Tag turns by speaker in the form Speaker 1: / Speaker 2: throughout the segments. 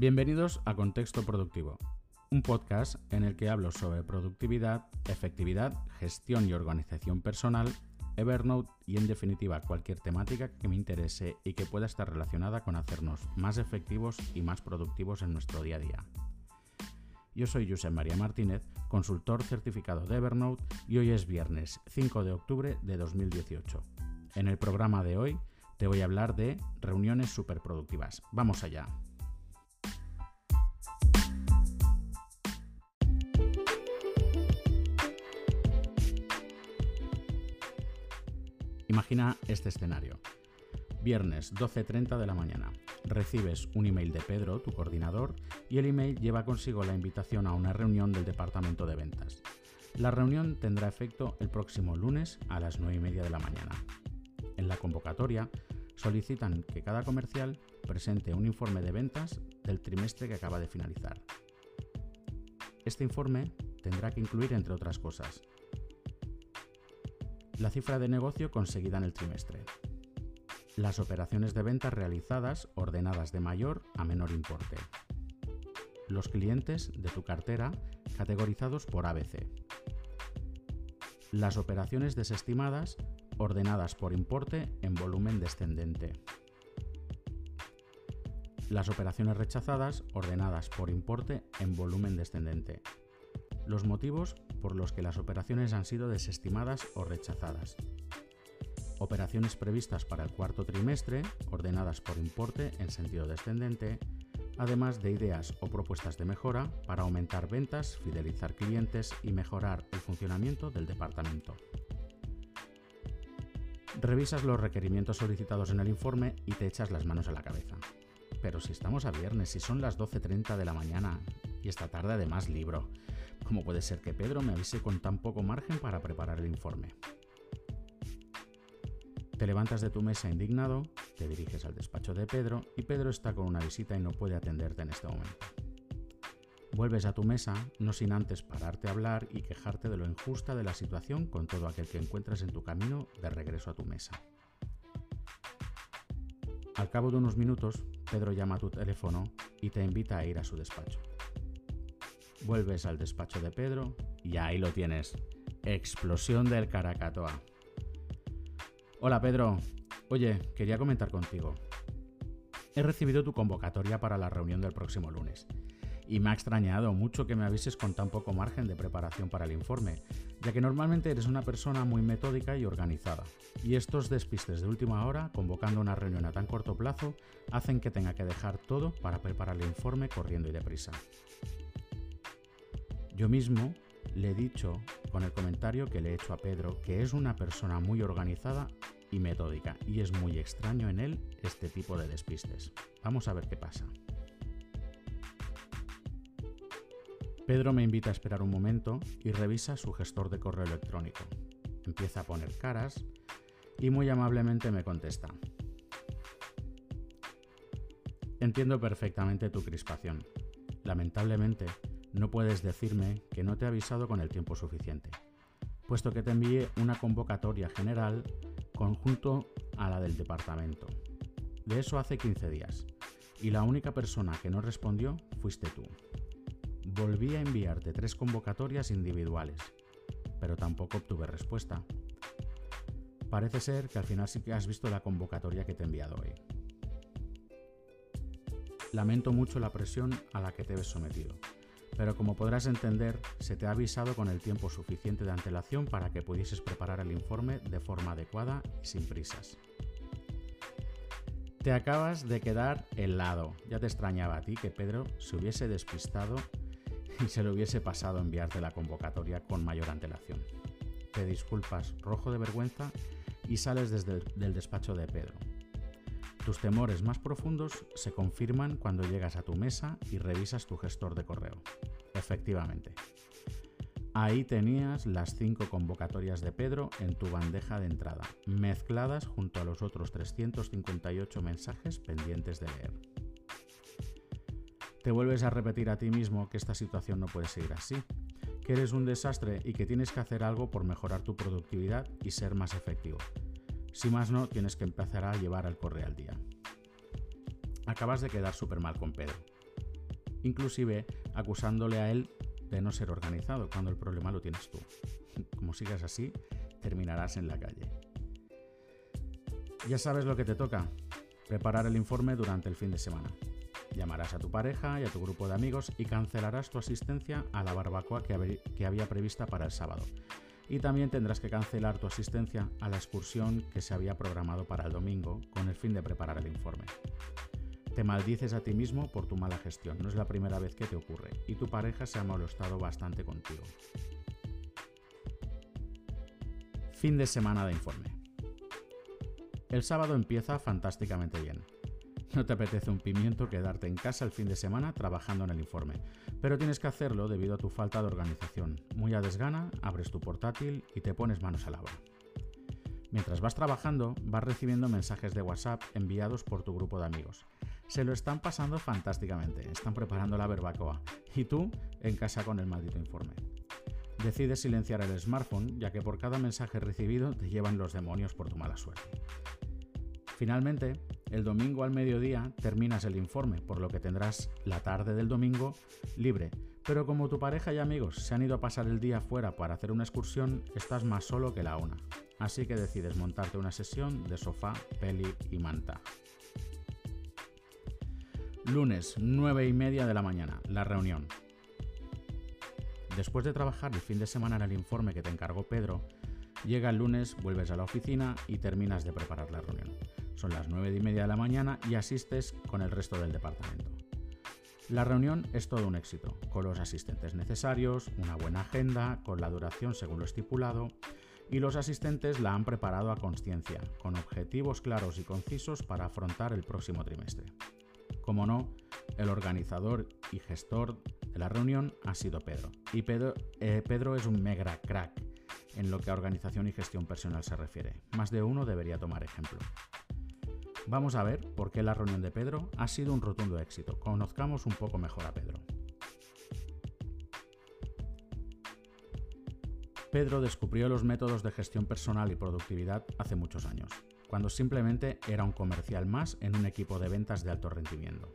Speaker 1: Bienvenidos a Contexto Productivo, un podcast en el que hablo sobre productividad, efectividad, gestión y organización personal, Evernote y en definitiva cualquier temática que me interese y que pueda estar relacionada con hacernos más efectivos y más productivos en nuestro día a día. Yo soy Josep María Martínez, consultor certificado de Evernote y hoy es viernes 5 de octubre de 2018. En el programa de hoy te voy a hablar de reuniones superproductivas. Vamos allá. Imagina este escenario. Viernes 12.30 de la mañana. Recibes un email de Pedro, tu coordinador, y el email lleva consigo la invitación a una reunión del departamento de ventas. La reunión tendrá efecto el próximo lunes a las 9 y media de la mañana. En la convocatoria solicitan que cada comercial presente un informe de ventas del trimestre que acaba de finalizar. Este informe tendrá que incluir, entre otras cosas, la cifra de negocio conseguida en el trimestre. Las operaciones de venta realizadas ordenadas de mayor a menor importe. Los clientes de tu cartera categorizados por ABC. Las operaciones desestimadas ordenadas por importe en volumen descendente. Las operaciones rechazadas ordenadas por importe en volumen descendente. Los motivos por los que las operaciones han sido desestimadas o rechazadas. Operaciones previstas para el cuarto trimestre, ordenadas por importe en sentido descendente, además de ideas o propuestas de mejora para aumentar ventas, fidelizar clientes y mejorar el funcionamiento del departamento. Revisas los requerimientos solicitados en el informe y te echas las manos a la cabeza. Pero si estamos a viernes, si son las 12.30 de la mañana y esta tarde además libro, ¿Cómo puede ser que Pedro me avise con tan poco margen para preparar el informe? Te levantas de tu mesa indignado, te diriges al despacho de Pedro y Pedro está con una visita y no puede atenderte en este momento. Vuelves a tu mesa, no sin antes pararte a hablar y quejarte de lo injusta de la situación con todo aquel que encuentras en tu camino de regreso a tu mesa. Al cabo de unos minutos, Pedro llama a tu teléfono y te invita a ir a su despacho. Vuelves al despacho de Pedro y ahí lo tienes. Explosión del Caracatoa. Hola Pedro. Oye, quería comentar contigo. He recibido tu convocatoria para la reunión del próximo lunes. Y me ha extrañado mucho que me avises con tan poco margen de preparación para el informe, ya que normalmente eres una persona muy metódica y organizada. Y estos despistes de última hora, convocando una reunión a tan corto plazo, hacen que tenga que dejar todo para preparar el informe corriendo y deprisa. Yo mismo le he dicho con el comentario que le he hecho a Pedro que es una persona muy organizada y metódica y es muy extraño en él este tipo de despistes. Vamos a ver qué pasa. Pedro me invita a esperar un momento y revisa su gestor de correo electrónico. Empieza a poner caras y muy amablemente me contesta. Entiendo perfectamente tu crispación. Lamentablemente, no puedes decirme que no te he avisado con el tiempo suficiente, puesto que te envié una convocatoria general conjunto a la del departamento. De eso hace 15 días, y la única persona que no respondió fuiste tú. Volví a enviarte tres convocatorias individuales, pero tampoco obtuve respuesta. Parece ser que al final sí que has visto la convocatoria que te he enviado hoy. Lamento mucho la presión a la que te ves sometido pero como podrás entender, se te ha avisado con el tiempo suficiente de antelación para que pudieses preparar el informe de forma adecuada y sin prisas. Te acabas de quedar helado. Ya te extrañaba a ti que Pedro se hubiese despistado y se le hubiese pasado enviarte la convocatoria con mayor antelación. Te disculpas rojo de vergüenza y sales desde el despacho de Pedro. Tus temores más profundos se confirman cuando llegas a tu mesa y revisas tu gestor de correo. Efectivamente. Ahí tenías las cinco convocatorias de Pedro en tu bandeja de entrada, mezcladas junto a los otros 358 mensajes pendientes de leer. Te vuelves a repetir a ti mismo que esta situación no puede seguir así, que eres un desastre y que tienes que hacer algo por mejorar tu productividad y ser más efectivo. Si más no, tienes que empezar a llevar al correo al día. Acabas de quedar súper mal con Pedro, inclusive acusándole a él de no ser organizado cuando el problema lo tienes tú. Como sigas así, terminarás en la calle. Ya sabes lo que te toca, preparar el informe durante el fin de semana. Llamarás a tu pareja y a tu grupo de amigos y cancelarás tu asistencia a la barbacoa que, había prevista para el sábado. Y también tendrás que cancelar tu asistencia a la excursión que se había programado para el domingo con el fin de preparar el informe. Te maldices a ti mismo por tu mala gestión, no es la primera vez que te ocurre, y tu pareja se ha molestado bastante contigo. Fin de semana de informe. El sábado empieza fantásticamente bien. No te apetece un pimiento quedarte en casa el fin de semana trabajando en el informe, pero tienes que hacerlo debido a tu falta de organización. Muy a desgana, abres tu portátil y te pones manos a la obra. Mientras vas trabajando, vas recibiendo mensajes de WhatsApp enviados por tu grupo de amigos se lo están pasando fantásticamente, están preparando la barbacoa y tú en casa con el maldito informe. Decides silenciar el smartphone ya que por cada mensaje recibido te llevan los demonios por tu mala suerte. Finalmente, el domingo al mediodía terminas el informe, por lo que tendrás la tarde del domingo libre, pero como tu pareja y amigos se han ido a pasar el día fuera para hacer una excursión, estás más solo que la una. Así que decides montarte una sesión de sofá, peli y manta. Lunes, 9 y media de la mañana, la reunión. Después de trabajar el fin de semana en el informe que te encargó Pedro, llega el lunes, vuelves a la oficina y terminas de preparar la reunión. Son las 9 y media de la mañana y asistes con el resto del departamento. La reunión es todo un éxito, con los asistentes necesarios, una buena agenda, con la duración según lo estipulado, y los asistentes la han preparado a conciencia, con objetivos claros y concisos para afrontar el próximo trimestre. Como no, el organizador y gestor de la reunión ha sido Pedro. Y Pedro, eh, Pedro es un mega crack en lo que a organización y gestión personal se refiere. Más de uno debería tomar ejemplo. Vamos a ver por qué la reunión de Pedro ha sido un rotundo éxito. Conozcamos un poco mejor a Pedro. Pedro descubrió los métodos de gestión personal y productividad hace muchos años cuando simplemente era un comercial más en un equipo de ventas de alto rendimiento.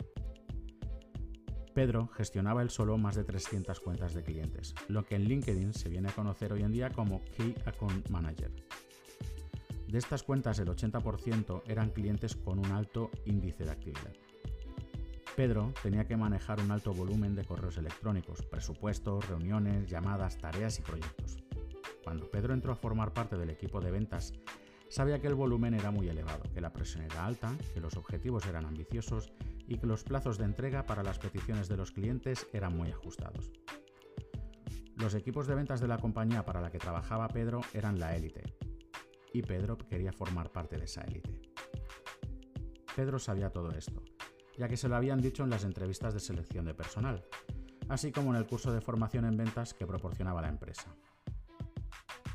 Speaker 1: Pedro gestionaba él solo más de 300 cuentas de clientes, lo que en LinkedIn se viene a conocer hoy en día como Key Account Manager. De estas cuentas el 80% eran clientes con un alto índice de actividad. Pedro tenía que manejar un alto volumen de correos electrónicos, presupuestos, reuniones, llamadas, tareas y proyectos. Cuando Pedro entró a formar parte del equipo de ventas sabía que el volumen era muy elevado, que la presión era alta, que los objetivos eran ambiciosos y que los plazos de entrega para las peticiones de los clientes eran muy ajustados. Los equipos de ventas de la compañía para la que trabajaba Pedro eran la élite, y Pedro quería formar parte de esa élite. Pedro sabía todo esto, ya que se lo habían dicho en las entrevistas de selección de personal, así como en el curso de formación en ventas que proporcionaba la empresa.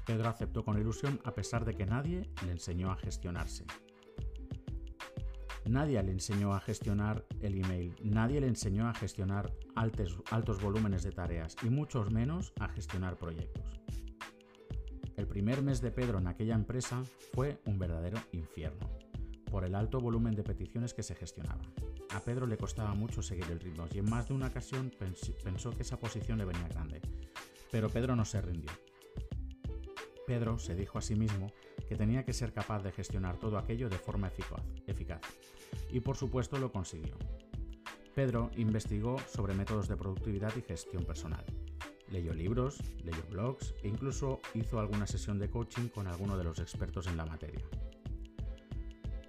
Speaker 1: Pedro aceptó con ilusión a pesar de que nadie le enseñó a gestionarse. Nadie le enseñó a gestionar el email, nadie le enseñó a gestionar altos, altos volúmenes de tareas y muchos menos a gestionar proyectos. El primer mes de Pedro en aquella empresa fue un verdadero infierno, por el alto volumen de peticiones que se gestionaban. A Pedro le costaba mucho seguir el ritmo y en más de una ocasión pensó que esa posición le venía grande. Pero Pedro no se rindió. Pedro se dijo a sí mismo que tenía que ser capaz de gestionar todo aquello de forma eficaz, y por supuesto lo consiguió. Pedro investigó sobre métodos de productividad y gestión personal. Leyó libros, leyó blogs e incluso hizo alguna sesión de coaching con alguno de los expertos en la materia.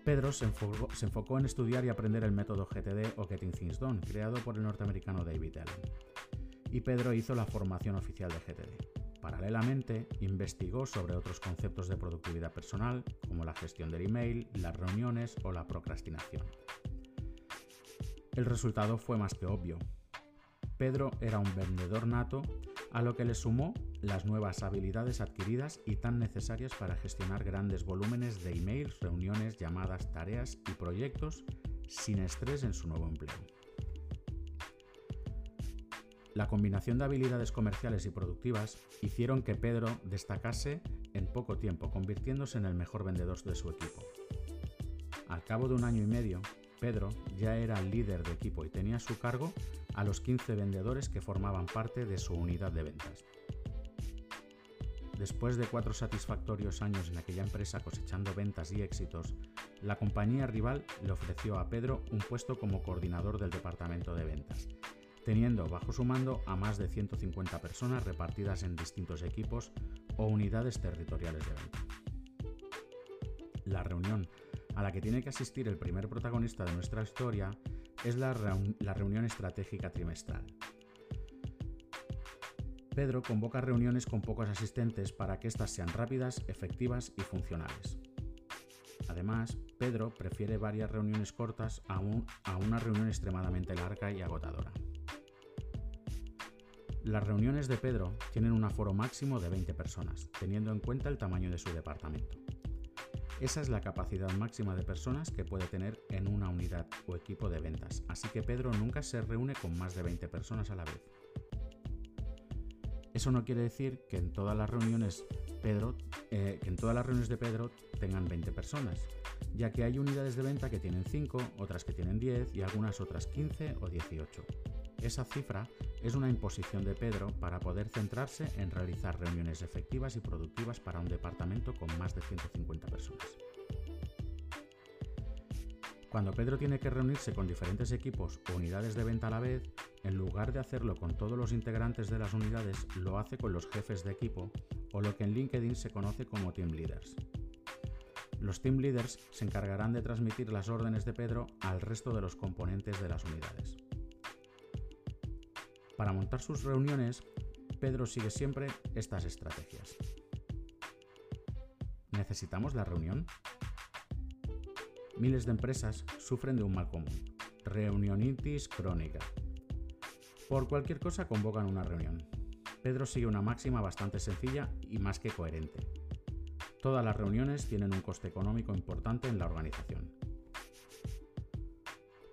Speaker 1: Pedro se enfocó, se enfocó, en estudiar y aprender el método GTD o Getting Things Done, creado por el norteamericano David Allen. Y Pedro hizo la formación oficial de GTD. Paralelamente, investigó sobre otros conceptos de productividad personal, como la gestión del email, las reuniones o la procrastinación. El resultado fue más que obvio. Pedro era un vendedor nato a lo que le sumó las nuevas habilidades adquiridas y tan necesarias para gestionar grandes volúmenes de emails, reuniones, llamadas, tareas y proyectos sin estrés en su nuevo empleo. La combinación de habilidades comerciales y productivas hicieron que Pedro destacase en poco tiempo, convirtiéndose en el mejor vendedor de su equipo. Al cabo de un año y medio, Pedro ya era el líder de equipo y tenía a su cargo a los 15 vendedores que formaban parte de su unidad de ventas. Después de cuatro satisfactorios años en aquella empresa cosechando ventas y éxitos, la compañía rival le ofreció a Pedro un puesto como coordinador del departamento de ventas, teniendo bajo su mando a más de 150 personas repartidas en distintos equipos o unidades territoriales de venta. La reunión a la que tiene que asistir el primer protagonista de nuestra historia es la, reunión estratégica trimestral. Pedro convoca reuniones con pocos asistentes para que éstas sean rápidas, efectivas y funcionales. Además, Pedro prefiere varias reuniones cortas a, a una reunión extremadamente larga y agotadora. Las reuniones de Pedro tienen un aforo máximo de 20 personas, teniendo en cuenta el tamaño de su departamento. Esa es la capacidad máxima de personas que puede tener en una unidad o equipo de ventas, así que Pedro nunca se reúne con más de 20 personas a la vez. Eso no quiere decir que en todas las reuniones Pedro, eh, que en todas las reuniones de Pedro tengan 20 personas, ya que hay unidades de venta que tienen 5, otras que tienen 10 y algunas otras 15 o 18. Esa cifra es una imposición de Pedro para poder centrarse en realizar reuniones efectivas y productivas para un departamento con más de 150 personas. Cuando Pedro tiene que reunirse con diferentes equipos o unidades de venta a la vez, en lugar de hacerlo con todos los integrantes de las unidades, lo hace con los jefes de equipo o lo que en LinkedIn se conoce como team leaders. Los team leaders se encargarán de transmitir las órdenes de Pedro al resto de los componentes de las unidades. Para montar sus reuniones, Pedro sigue siempre estas estrategias. ¿Necesitamos la reunión? Miles de empresas sufren de un mal común, reunionitis crónica. Por cualquier cosa convocan una reunión. Pedro sigue una máxima bastante sencilla y más que coherente. Todas las reuniones tienen un coste económico importante en la organización.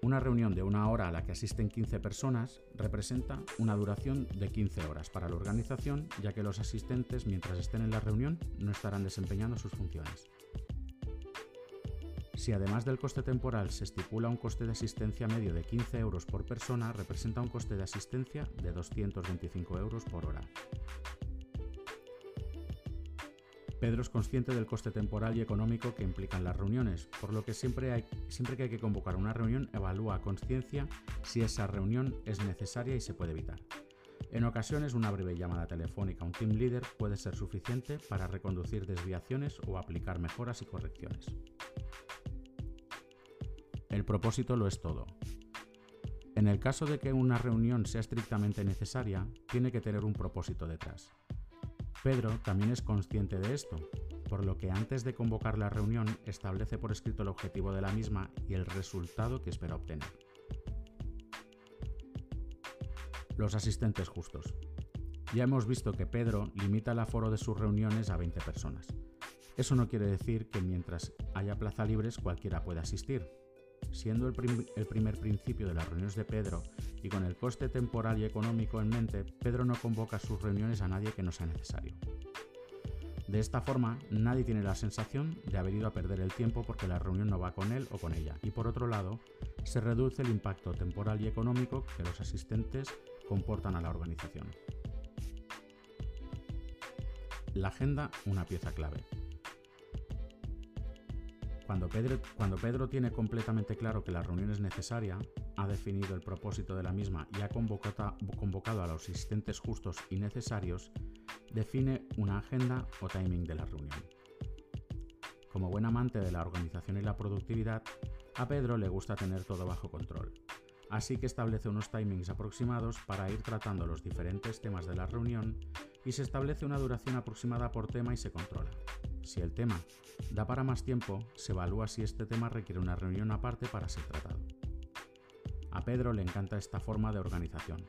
Speaker 1: Una reunión de una hora a la que asisten 15 personas representa una duración de 15 horas para la organización, ya que los asistentes, mientras estén en la reunión, no estarán desempeñando sus funciones. Si además del coste temporal se estipula un coste de asistencia medio de 15 euros por persona, representa un coste de asistencia de 225 euros por hora. Pedro es consciente del coste temporal y económico que implican las reuniones, por lo que siempre, que hay que convocar una reunión evalúa a conciencia si esa reunión es necesaria y se puede evitar. En ocasiones una breve llamada telefónica a un team leader puede ser suficiente para reconducir desviaciones o aplicar mejoras y correcciones. El propósito lo es todo. En el caso de que una reunión sea estrictamente necesaria, tiene que tener un propósito detrás. Pedro también es consciente de esto, por lo que antes de convocar la reunión establece por escrito el objetivo de la misma y el resultado que espera obtener. Los asistentes justos. Ya hemos visto que Pedro limita el aforo de sus reuniones a 20 personas. Eso no quiere decir que mientras haya plaza libres cualquiera pueda asistir, Siendo el, primer principio de las reuniones de Pedro y con el coste temporal y económico en mente, Pedro no convoca sus reuniones a nadie que no sea necesario. De esta forma, nadie tiene la sensación de haber ido a perder el tiempo porque la reunión no va con él o con ella. Y por otro lado, se reduce el impacto temporal y económico que los asistentes comportan a la organización. La agenda, una pieza clave. Cuando Pedro, tiene completamente claro que la reunión es necesaria, ha definido el propósito de la misma y ha convocado a los asistentes justos y necesarios, define una agenda o timing de la reunión. Como buen amante de la organización y la productividad, a Pedro le gusta tener todo bajo control. Así que establece unos timings aproximados para ir tratando los diferentes temas de la reunión y se establece una duración aproximada por tema y se controla. Si el tema da para más tiempo, se evalúa si este tema requiere una reunión aparte para ser tratado. A Pedro le encanta esta forma de organización,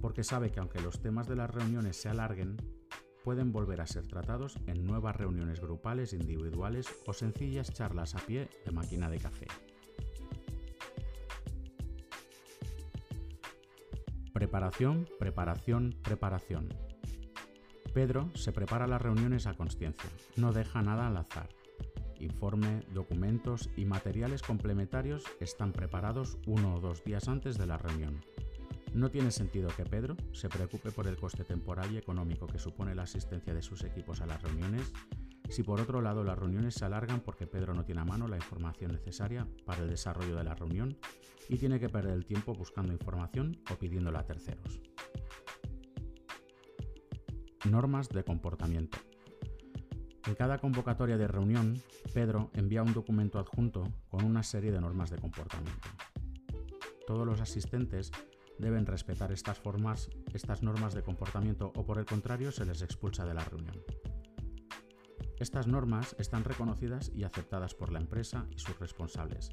Speaker 1: porque sabe que aunque los temas de las reuniones se alarguen, pueden volver a ser tratados en nuevas reuniones grupales, individuales o sencillas charlas a pie de máquina de café. Preparación, preparación, preparación. Pedro se prepara las reuniones a conciencia, no deja nada al azar. Informe, documentos y materiales complementarios están preparados uno o dos días antes de la reunión. No tiene sentido que Pedro se preocupe por el coste temporal y económico que supone la asistencia de sus equipos a las reuniones, si por otro lado las reuniones se alargan porque Pedro no tiene a mano la información necesaria para el desarrollo de la reunión y tiene que perder el tiempo buscando información o pidiéndola a terceros. Normas de comportamiento. En cada convocatoria de reunión, Pedro envía un documento adjunto con una serie de normas de comportamiento. Todos los asistentes deben respetar estas normas de comportamiento o por el contrario se les expulsa de la reunión. Estas normas están reconocidas y aceptadas por la empresa y sus responsables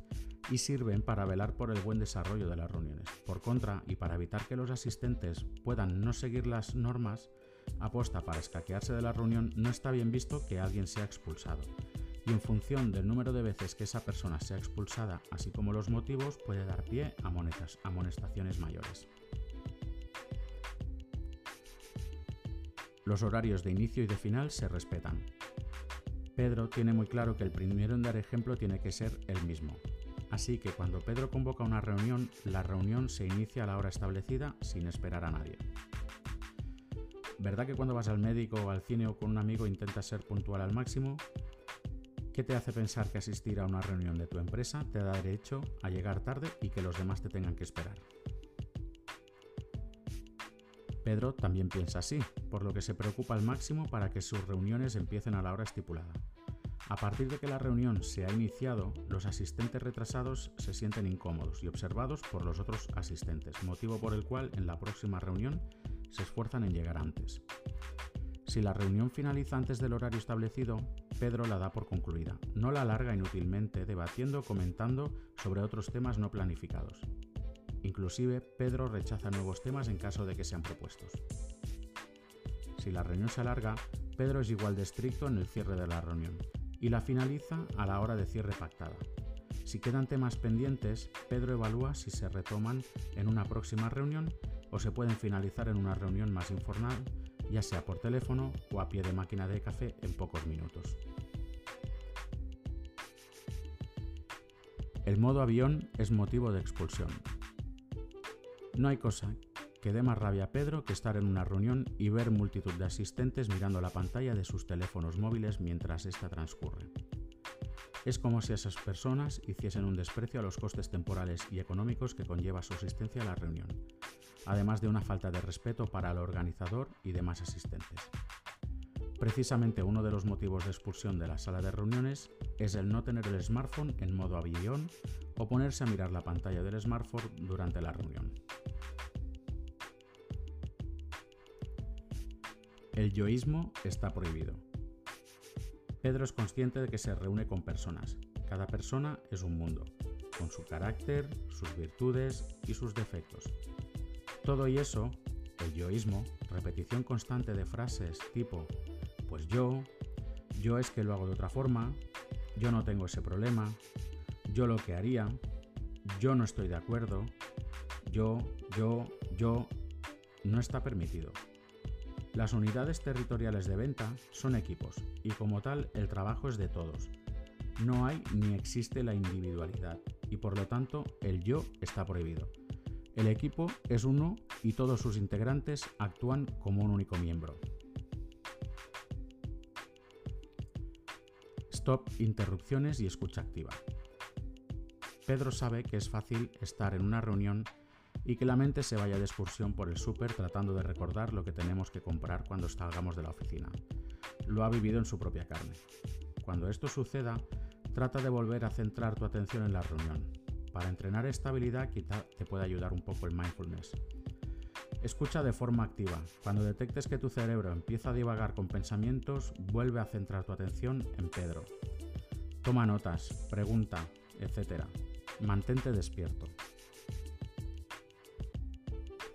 Speaker 1: y sirven para velar por el buen desarrollo de las reuniones. Por contra, y para evitar que los asistentes puedan no seguir las normas, aposta para escaquearse de la reunión, no está bien visto que alguien sea expulsado. Y en función del número de veces que esa persona sea expulsada, así como los motivos, puede dar pie a amonestaciones mayores. Los horarios de inicio y de final se respetan. Pedro tiene muy claro que el primero en dar ejemplo tiene que ser el mismo. Así que cuando Pedro convoca una reunión, la reunión se inicia a la hora establecida sin esperar a nadie. ¿Verdad que cuando vas al médico o al cine o con un amigo intentas ser puntual al máximo? ¿Qué te hace pensar que asistir a una reunión de tu empresa te da derecho a llegar tarde y que los demás te tengan que esperar? Pedro también piensa así, por lo que se preocupa al máximo para que sus reuniones empiecen a la hora estipulada. A partir de que la reunión se ha iniciado, los asistentes retrasados se sienten incómodos y observados por los otros asistentes, motivo por el cual en la próxima reunión se esfuerzan en llegar antes. Si la reunión finaliza antes del horario establecido, Pedro la da por concluida. No la alarga inútilmente debatiendo o comentando sobre otros temas no planificados. Inclusive, Pedro rechaza nuevos temas en caso de que sean propuestos. Si la reunión se alarga, Pedro es igual de estricto en el cierre de la reunión y la finaliza a la hora de cierre pactada. Si quedan temas pendientes, Pedro evalúa si se retoman en una próxima reunión o se pueden finalizar en una reunión más informal, ya sea por teléfono o a pie de máquina de café en pocos minutos. El modo avión es motivo de expulsión. No hay cosa que dé más rabia a Pedro que estar en una reunión y ver multitud de asistentes mirando la pantalla de sus teléfonos móviles mientras esta transcurre. Es como si esas personas hiciesen un desprecio a los costes temporales y económicos que conlleva su asistencia a la reunión, además de una falta de respeto para el organizador y demás asistentes. Precisamente uno de los motivos de expulsión de la sala de reuniones es el no tener el smartphone en modo avión o ponerse a mirar la pantalla del smartphone durante la reunión. El yoísmo está prohibido. Pedro es consciente de que se reúne con personas. Cada persona es un mundo, con su carácter, sus virtudes y sus defectos. Todo y eso, el yoísmo, repetición constante de frases tipo, pues yo, yo es que lo hago de otra forma, yo no tengo ese problema, yo lo que haría, yo no estoy de acuerdo, yo, yo, yo, no está permitido. Las unidades territoriales de venta son equipos y como tal el trabajo es de todos. No hay ni existe la individualidad y por lo tanto el yo está prohibido. El equipo es uno y todos sus integrantes actúan como un único miembro. Stop interrupciones y escucha activa. Pedro sabe que es fácil estar en una reunión y que la mente se vaya de excursión por el súper tratando de recordar lo que tenemos que comprar cuando salgamos de la oficina. Lo ha vivido en su propia carne. Cuando esto suceda, trata de volver a centrar tu atención en la reunión. Para entrenar esta habilidad quizá te puede ayudar un poco el mindfulness. Escucha de forma activa. Cuando detectes que tu cerebro empieza a divagar con pensamientos, vuelve a centrar tu atención en Pedro. Toma notas, pregunta, etc. Mantente despierto.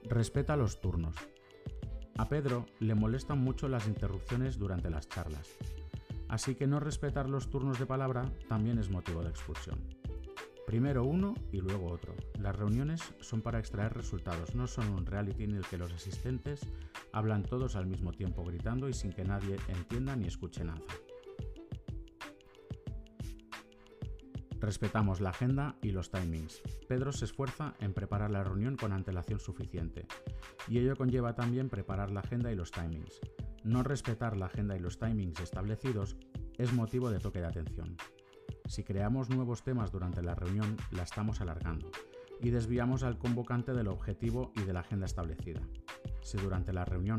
Speaker 1: Respeta los turnos. A Pedro le molestan mucho las interrupciones durante las charlas, así que no respetar los turnos de palabra también es motivo de expulsión. Primero uno y luego otro. Las reuniones son para extraer resultados, no son un reality en el que los asistentes hablan todos al mismo tiempo gritando y sin que nadie entienda ni escuche nada. Respetamos la agenda y los timings. Pedro se esfuerza en preparar la reunión con antelación suficiente, y ello conlleva también preparar la agenda y los timings. No respetar la agenda y los timings establecidos es motivo de toque de atención. Si creamos nuevos temas durante la reunión, la estamos alargando y desviamos al convocante del objetivo y de la agenda establecida. Si durante la reunión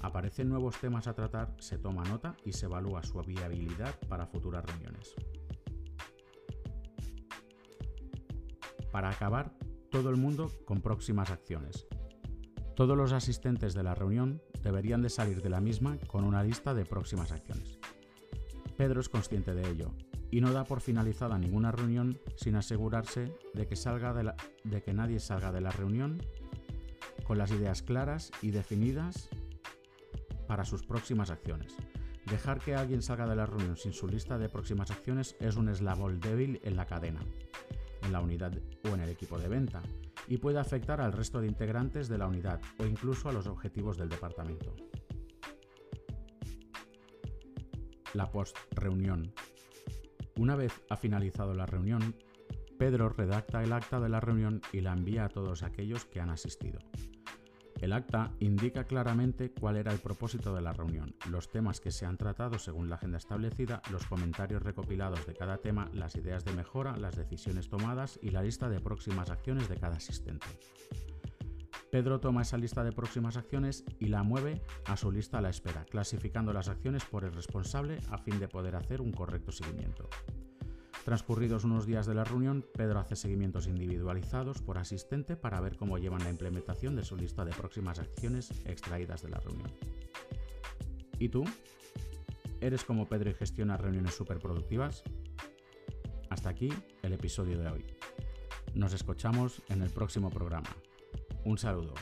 Speaker 1: aparecen nuevos temas a tratar, se toma nota y se evalúa su viabilidad para futuras reuniones. Para acabar, todo el mundo con próximas acciones. Todos los asistentes de la reunión deberían de salir de la misma con una lista de próximas acciones. Pedro es consciente de ello y no da por finalizada ninguna reunión sin asegurarse de que, salga de, de que nadie salga de la reunión con las ideas claras y definidas para sus próximas acciones. Dejar que alguien salga de la reunión sin su lista de próximas acciones es un eslabón débil en la cadena, en la unidad o en el equipo de venta, y puede afectar al resto de integrantes de la unidad o incluso a los objetivos del departamento. La post-reunión una vez ha finalizado la reunión, Pedro redacta el acta de la reunión y la envía a todos aquellos que han asistido. El acta indica claramente cuál era el propósito de la reunión, los temas que se han tratado según la agenda establecida, los comentarios recopilados de cada tema, las ideas de mejora, las decisiones tomadas y la lista de próximas acciones de cada asistente. Pedro toma esa lista de próximas acciones y la mueve a su lista a la espera, clasificando las acciones por el responsable a fin de poder hacer un correcto seguimiento. Transcurridos unos días de la reunión, Pedro hace seguimientos individualizados por asistente para ver cómo llevan la implementación de su lista de próximas acciones extraídas de la reunión. ¿Y tú? ¿Eres como Pedro y gestiona reuniones superproductivas? Hasta aquí el episodio de hoy. Nos escuchamos en el próximo programa. Un saludo.